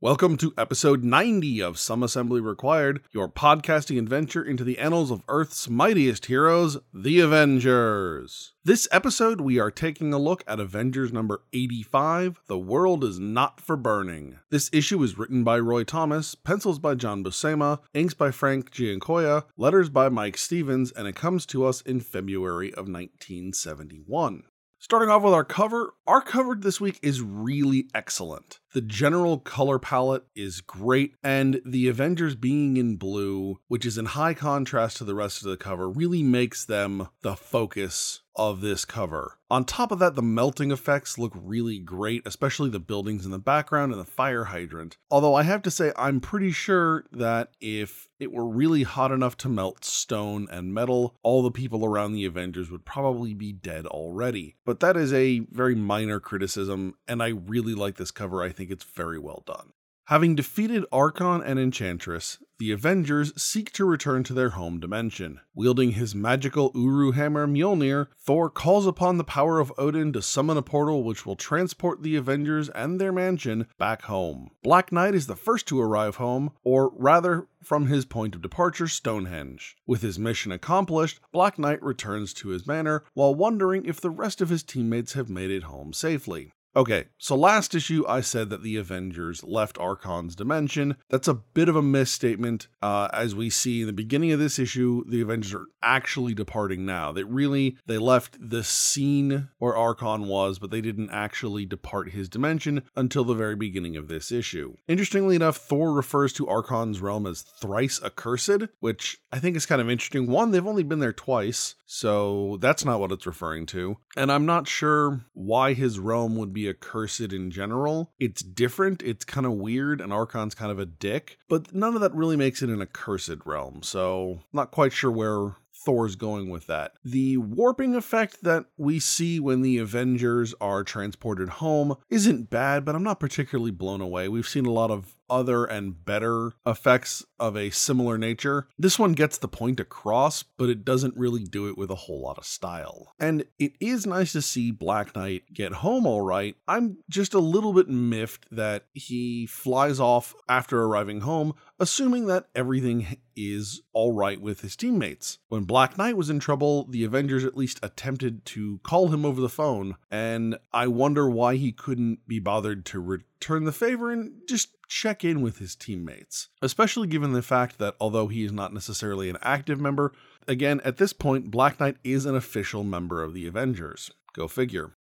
Welcome to episode 90 of Some Assembly Required, your podcasting adventure into the annals of Earth's mightiest heroes, the Avengers. This episode, we are taking a look at Avengers number 85 The World is Not for Burning. This issue is written by Roy Thomas, pencils by John Buscema, inks by Frank Giacoia, letters by Mike Stevens, and it comes to us in February of 1971. Starting off with our cover, our cover this week is really excellent. The general color palette is great, and the Avengers being in blue, which is in high contrast to the rest of the cover, really makes them the focus of this cover. On top of that, the melting effects look really great, especially the buildings in the background and the fire hydrant. Although I have to say, I'm pretty sure that if it were really hot enough to melt stone and metal, all the people around the Avengers would probably be dead already. But that is a very minor criticism, and I really like this cover. I think it's very well done. Having defeated Arkon and Enchantress, the Avengers seek to return to their home dimension. Wielding his magical Uru hammer Mjolnir, Thor calls upon the power of Odin to summon a portal which will transport the Avengers and their mansion back home. Black Knight is the first to arrive home, or rather, from his point of departure, Stonehenge. With his mission accomplished, Black Knight returns to his manor while wondering if the rest of his teammates have made it home safely. Okay, so last issue I said that the Avengers left Arkon's dimension. That's a bit of a misstatement. Uh, as we see in the beginning of this issue, the Avengers are actually departing now. They really they left the scene where Arkon was, but they didn't actually depart his dimension until the very beginning of this issue. Interestingly enough, Thor refers to Arkon's realm as thrice accursed, which I think is kind of interesting. One, they've only been there twice, so that's not what it's referring to. And I'm not sure why his realm would be accursed in general. It's different, it's kind of weird, and Arkon's kind of a dick, but none of that really makes it an accursed realm, so not quite sure where Thor's going with that. The warping effect that we see when the Avengers are transported home isn't bad, but I'm not particularly blown away. We've seen a lot of other and better effects of a similar nature. This one gets the point across, but it doesn't really do it with a whole lot of style. And it is nice to see Black Knight get home all right. I'm just a little bit miffed that he flies off after arriving home, assuming that everything is all right with his teammates. When Black Knight was in trouble, the Avengers at least attempted to call him over the phone, and I wonder why he couldn't be bothered to return the favor and just check in with his teammates, especially given the fact that although he is not necessarily an active member, again, at this point, Black Knight is an official member of the Avengers. Go figure.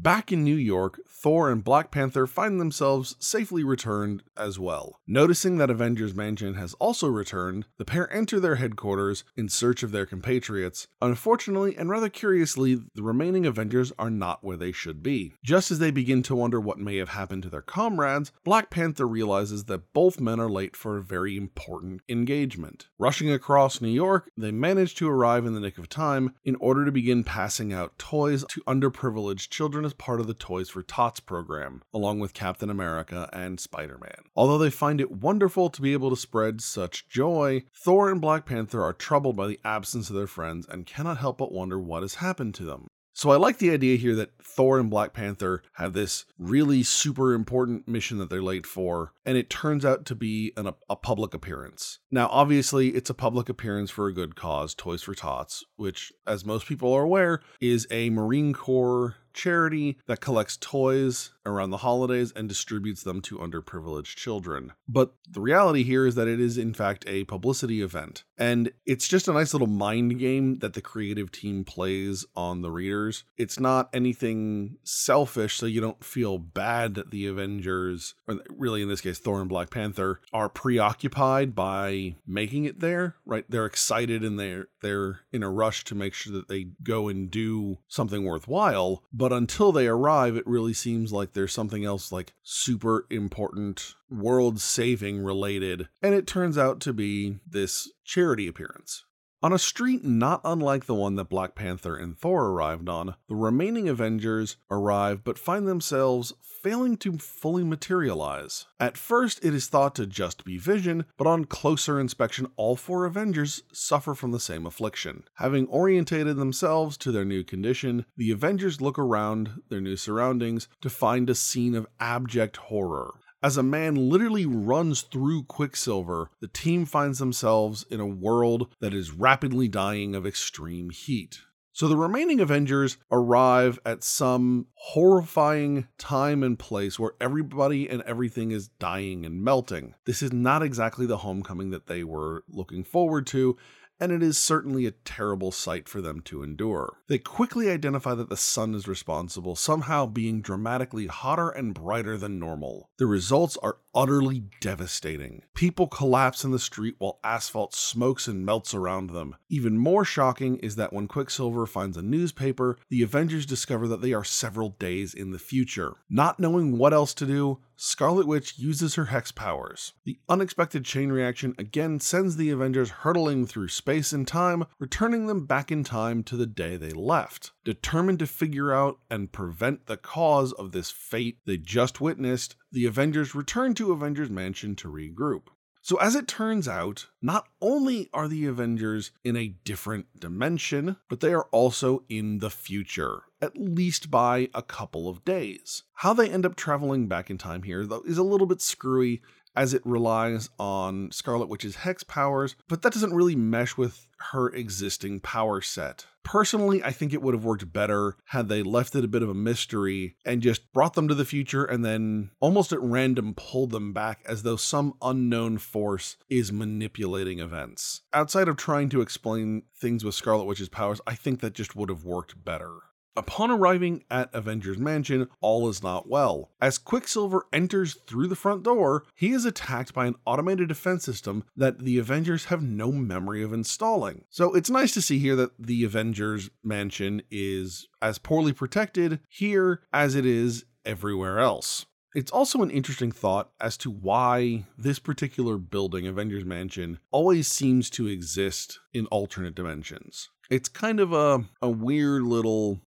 Back in New York, Thor and Black Panther find themselves safely returned as well. Noticing that Avengers Mansion has also returned, the pair enter their headquarters in search of their compatriots. Unfortunately, and rather curiously, the remaining Avengers are not where they should be. Just as they begin to wonder what may have happened to their comrades, Black Panther realizes that both men are late for a very important engagement. Rushing across New York, they manage to arrive in the nick of time in order to begin passing out toys to underprivileged children as part of the Toys for Tots program, along with Captain America and Spider Man. Although they find it wonderful to be able to spread such joy, Thor and Black Panther are troubled by the absence of their friends and cannot help but wonder what has happened to them. So I like the idea here that Thor and Black Panther have this really super important mission that they're late for, and it turns out to be an, a public appearance. Now, obviously, it's a public appearance for a good cause, Toys for Tots, which, as most people are aware, is a Marine Corps charity that collects toys around the holidays and distributes them to underprivileged children. But the reality here is that it is, in fact, a publicity event. And it's just a nice little mind game that the creative team plays on the readers. It's not anything selfish, so you don't feel bad that the Avengers, or really in this case, Thor and Black Panther, are preoccupied by making it there, right? They're excited and they're they're in a rush to make sure that they go and do something worthwhile But until they arrive, it really seems like there's something else like super important, world saving related. And it turns out to be this charity appearance. On a street not unlike the one that Black Panther and Thor arrived on, the remaining Avengers arrive but find themselves failing to fully materialize. At first, it is thought to just be Vision, but on closer inspection, all four Avengers suffer from the same affliction. Having orientated themselves to their new condition, the Avengers look around their new surroundings to find a scene of abject horror. As a man literally runs through Quicksilver, the team finds themselves in a world that is rapidly dying of extreme heat. So the remaining Avengers arrive at some horrifying time and place where everybody and everything is dying and melting. This is not exactly the homecoming that they were looking forward to, and it is certainly a terrible sight for them to endure. They quickly identify that the sun is responsible, somehow being dramatically hotter and brighter than normal. The results are utterly devastating. People collapse in the street while asphalt smokes and melts around them. Even more shocking is that when Quicksilver finds a newspaper, the Avengers discover that they are several days in the future. Not knowing what else to do, Scarlet Witch uses her hex powers. The unexpected chain reaction again sends the Avengers hurtling through space and time, returning them back in time to the day they left. Determined to figure out and prevent the cause of this fate they just witnessed, the Avengers return to Avengers Mansion to regroup. So, as it turns out, not only are the Avengers in a different dimension, but they are also in the future, at least by a couple of days. How they end up traveling back in time here, though, is a little bit screwy as it relies on Scarlet Witch's hex powers, but that doesn't really mesh with her existing power set. Personally, I think it would have worked better had they left it a bit of a mystery and just brought them to the future and then almost at random pulled them back as though some unknown force is manipulating events. Outside of trying to explain things with Scarlet Witch's powers, I think that just would have worked better. Upon arriving at Avengers Mansion, all is not well. As Quicksilver enters through the front door, he is attacked by an automated defense system that the Avengers have no memory of installing. So it's nice to see here that the Avengers Mansion is as poorly protected here as it is everywhere else. It's also an interesting thought as to why this particular building, Avengers Mansion, always seems to exist in alternate dimensions. It's kind of a, a weird little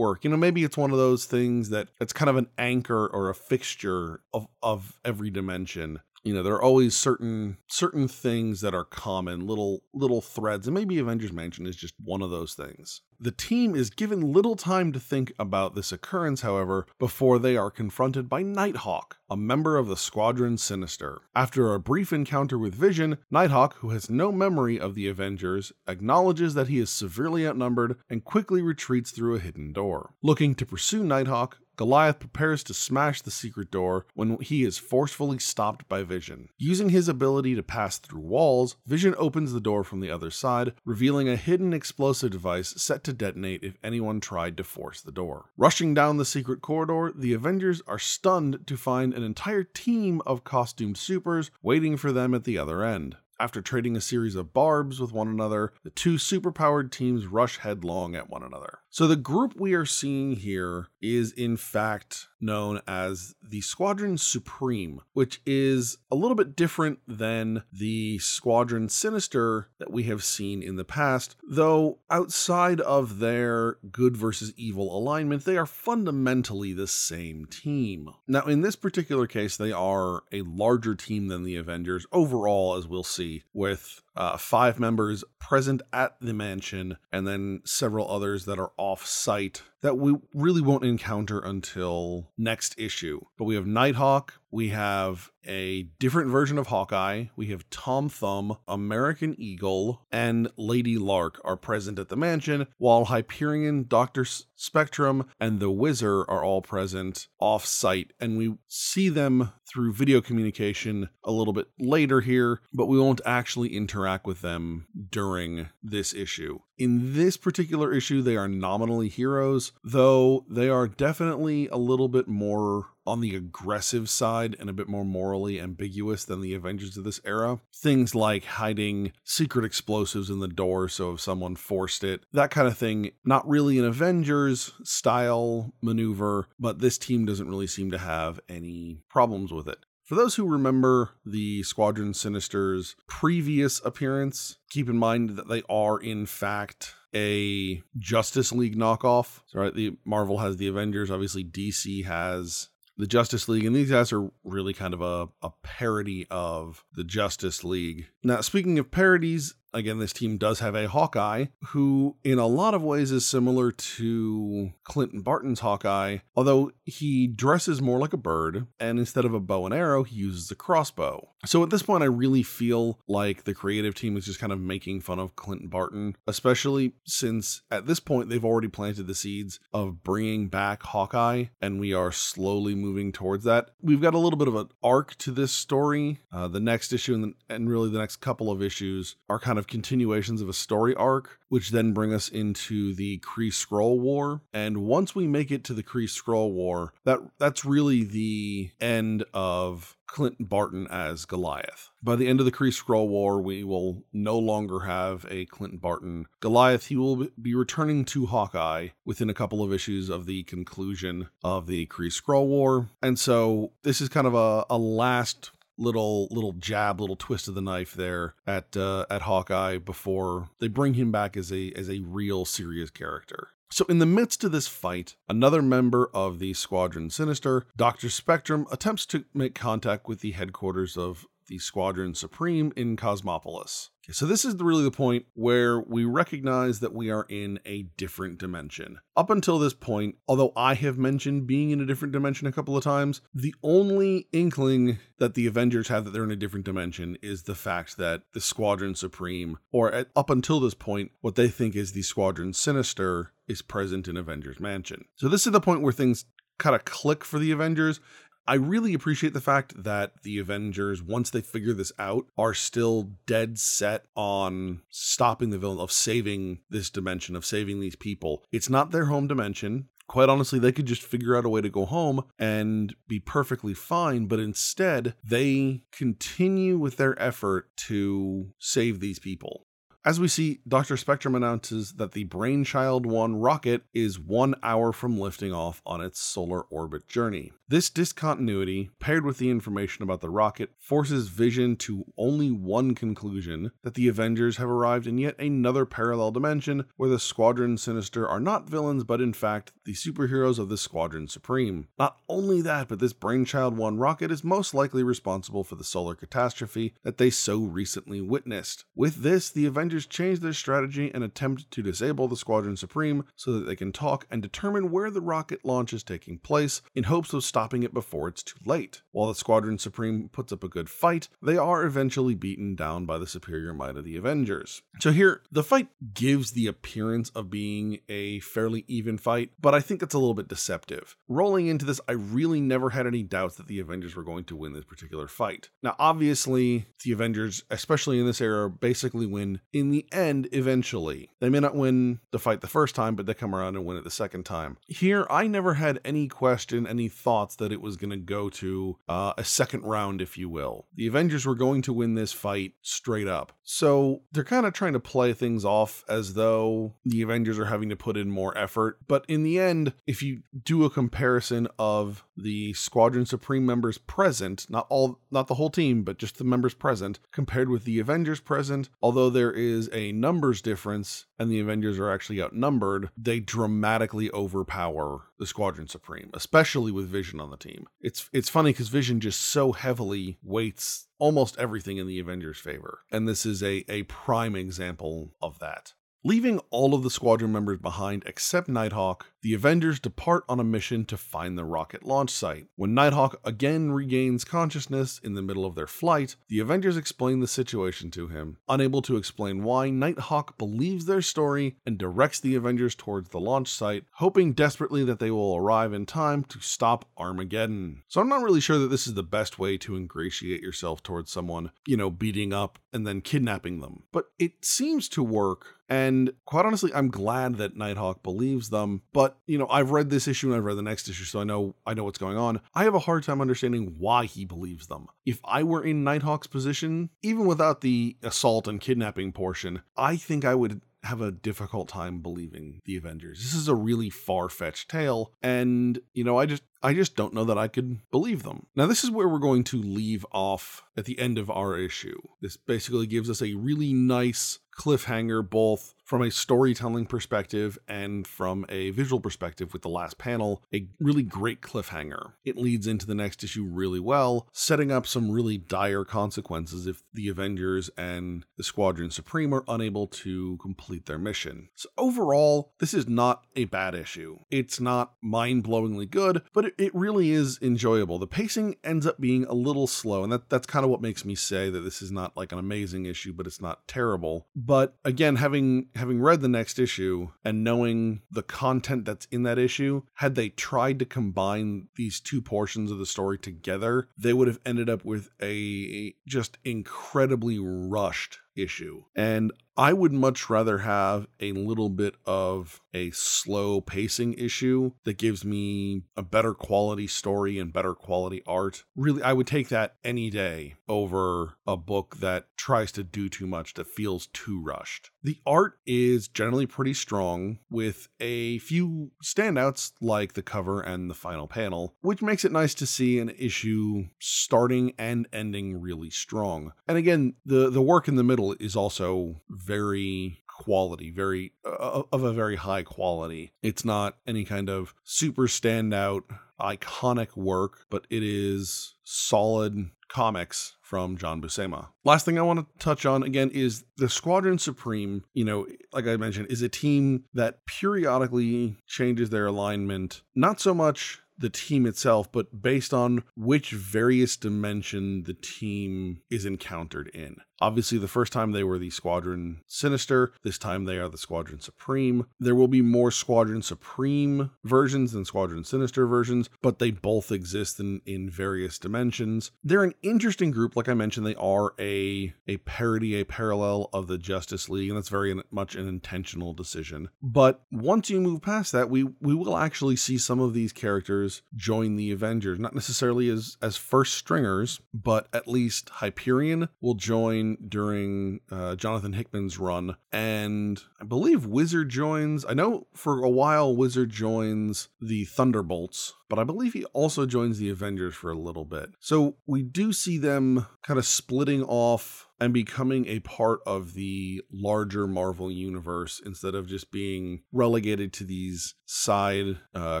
You know, maybe it's one of those things that it's kind of an anchor or a fixture of, of every dimension you know there are always certain certain things that are common little little threads and maybe avengers mansion is just one of those things. The team is given little time to think about this occurrence however before they are confronted by nighthawk a member of the squadron sinister. After a brief encounter with vision nighthawk who has no memory of the avengers acknowledges that he is severely outnumbered and quickly retreats through a hidden door. Looking to pursue nighthawk Goliath prepares to smash the secret door when he is forcefully stopped by Vision. Using his ability to pass through walls, Vision opens the door from the other side, revealing a hidden explosive device set to detonate if anyone tried to force the door. Rushing down the secret corridor, the Avengers are stunned to find an entire team of costumed supers waiting for them at the other end. After trading a series of barbs with one another, the two superpowered teams rush headlong at one another. So, the group we are seeing here is in fact known as the Squadron Supreme, which is a little bit different than the Squadron Sinister that we have seen in the past, though outside of their good versus evil alignment, they are fundamentally the same team. Now, in this particular case, they are a larger team than the Avengers overall, as we'll see, with uh, five members present at the mansion, and then several others that are off site that we really won't encounter until next issue. But we have Nighthawk, we have a different version of Hawkeye, we have Tom Thumb, American Eagle, and Lady Lark are present at the mansion, while Hyperion, Dr. Spectrum, and the Wizard are all present off site. And we see them through video communication a little bit later here, but we won't actually interact with them during this issue. In this particular issue, they are nominally heroes, though they are definitely a little bit more on the aggressive side and a bit more morally ambiguous than the Avengers of this era. Things like hiding secret explosives in the door so if someone forced it, that kind of thing, not really an Avengers style maneuver, but this team doesn't really seem to have any problems with it. For those who remember the Squadron Sinister's previous appearance, keep in mind that they are, in fact, a Justice League knockoff. So, right, the Marvel has the Avengers, obviously DC has the Justice League, and these guys are really kind of a, a parody of the Justice League. Now, speaking of parodies, again, this team does have a Hawkeye who, in a lot of ways, is similar to Clinton Barton's Hawkeye, although he dresses more like a bird, and instead of a bow and arrow, he uses a crossbow. So at this point, I really feel like the creative team is just kind of making fun of Clinton Barton, especially since at this point they've already planted the seeds of bringing back Hawkeye, and we are slowly moving towards that. We've got a little bit of an arc to this story. Uh, the next issue and, and really the next couple of issues are kind of continuations of a story arc, which then bring us into the Kree Skrull War. And once we make it to the Kree Skrull War, that that's really the end of Clinton Barton as Goliath. By the end of the Kree Skrull War, we will no longer have a Clinton Barton Goliath. He will be returning to Hawkeye within a couple of issues of the conclusion of the Kree Skrull War. And so this is kind of a, a last little little jab, little twist of the knife there at uh, at Hawkeye before they bring him back as a as a real serious character. So, in the midst of this fight, another member of the Squadron Sinister, Dr. Spectrum, attempts to make contact with the headquarters of the Squadron Supreme in Cosmopolis. So this is really the point where we recognize that we are in a different dimension. Up until this point, although I have mentioned being in a different dimension a couple of times, the only inkling that the Avengers have that they're in a different dimension is the fact that the Squadron Supreme, or at, up until this point, what they think is the Squadron Sinister, is present in Avengers Mansion. So this is the point where things kind of click for the Avengers I really appreciate the fact that the Avengers, once they figure this out, are still dead set on stopping the villain, of saving this dimension, of saving these people. It's not their home dimension. Quite honestly, they could just figure out a way to go home and be perfectly fine, but instead, they continue with their effort to save these people. As we see, Dr. Spectrum announces that the Brainchild 1 rocket is one hour from lifting off on its solar orbit journey. This discontinuity, paired with the information about the rocket, forces Vision to only one conclusion that the Avengers have arrived in yet another parallel dimension where the Squadron Sinister are not villains but in fact the superheroes of the Squadron Supreme. Not only that, but this Brainchild 1 rocket is most likely responsible for the solar catastrophe that they so recently witnessed. With this, the Avengers Avengers change their strategy and attempt to disable the Squadron Supreme so that they can talk and determine where the rocket launch is taking place in hopes of stopping it before it's too late. While the Squadron Supreme puts up a good fight, they are eventually beaten down by the superior might of the Avengers. So here, the fight gives the appearance of being a fairly even fight, but I think it's a little bit deceptive. Rolling into this, I really never had any doubts that the Avengers were going to win this particular fight. Now, obviously, the Avengers, especially in this era, basically win in the end eventually. They may not win the fight the first time, but they come around and win it the second time. Here, I never had any question, any thoughts that it was going to go to uh, a second round, if you will. The Avengers were going to win this fight straight up. So they're kind of trying to play things off as though the Avengers are having to put in more effort. But in the end, if you do a comparison of the Squadron Supreme members present, not all, not the whole team, but just the members present, compared with the Avengers present, although there is is a numbers difference and the Avengers are actually outnumbered, they dramatically overpower the Squadron Supreme, especially with Vision on the team. It's it's funny because Vision just so heavily weights almost everything in the Avengers' favor. And this is a, a prime example of that. Leaving all of the squadron members behind except Nighthawk, the Avengers depart on a mission to find the rocket launch site. When Nighthawk again regains consciousness in the middle of their flight, the Avengers explain the situation to him. Unable to explain why, Nighthawk believes their story and directs the Avengers towards the launch site, hoping desperately that they will arrive in time to stop Armageddon. So I'm not really sure that this is the best way to ingratiate yourself towards someone, you know, beating up and then kidnapping them. But it seems to work and quite honestly, I'm glad that Nighthawk believes them, but you know, I've read this issue and I've read the next issue, so I know I know what's going on. I have a hard time understanding why he believes them. If I were in Nighthawk's position, even without the assault and kidnapping portion, I think I would have a difficult time believing the Avengers. This is a really far-fetched tale and you know, I just I just don't know that I could believe them. Now, this is where we're going to leave off at the end of our issue. This basically gives us a really nice cliffhanger, both from a storytelling perspective and from a visual perspective with the last panel, a really great cliffhanger. It leads into the next issue really well, setting up some really dire consequences if the Avengers and the Squadron Supreme are unable to complete their mission. So, overall, this is not a bad issue. It's not mind blowingly good, but it, really is enjoyable. The pacing ends up being a little slow, and that, that's kind of what makes me say that this is not like an amazing issue, but it's not terrible. But again, having having read the next issue and knowing the content that's in that issue, had they tried to combine these two portions of the story together, they would have ended up with a just incredibly rushed issue. And I would much rather have a little bit of a slow pacing issue that gives me a better quality story and better quality art. Really, I would take that any day over a book that tries to do too much, that feels too rushed. The art is generally pretty strong, with a few standouts like the cover and the final panel, which makes it nice to see an issue starting and ending really strong. And again, the, the work in the middle is also very quality, very uh, of a very high quality. It's not any kind of super standout iconic work, but it is solid comics from John Buscema. Last thing I want to touch on again is the Squadron Supreme, you know, like I mentioned, is a team that periodically changes their alignment, not so much the team itself, but based on which various dimension the team is encountered in. Obviously, the first time they were the Squadron Sinister, this time they are the Squadron Supreme. There will be more Squadron Supreme versions than Squadron Sinister versions, but they both exist in, in various dimensions. They're an interesting group. Like I mentioned, they are a, a parody, a parallel of the Justice League, and that's very much an intentional decision. But once you move past that, we, we will actually see some of these characters join the Avengers, not necessarily as, as first stringers, but at least Hyperion will join during uh, Jonathan Hickman's run, and I believe Wizard joins. I know for a while Wizard joins the Thunderbolts, but I believe he also joins the Avengers for a little bit. So we do see them kind of splitting off and becoming a part of the larger Marvel universe instead of just being relegated to these side uh,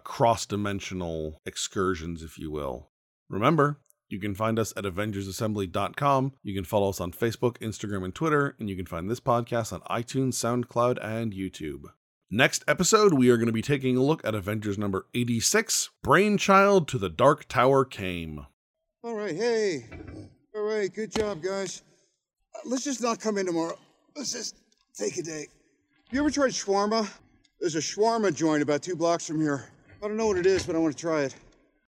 cross dimensional excursions, if you will. Remember, you can find us at AvengersAssembly.com. You can follow us on Facebook, Instagram, and Twitter. And you can find this podcast on iTunes, SoundCloud, and YouTube. Next episode, we are going to be taking a look at Avengers number 86 Brainchild to the Dark Tower Came. All right, hey. All right, good job, guys. Uh, let's just not come in tomorrow. Let's just take a day. You ever tried shawarma? There's a shawarma joint about two blocks from here. I don't know what it is, but I want to try it.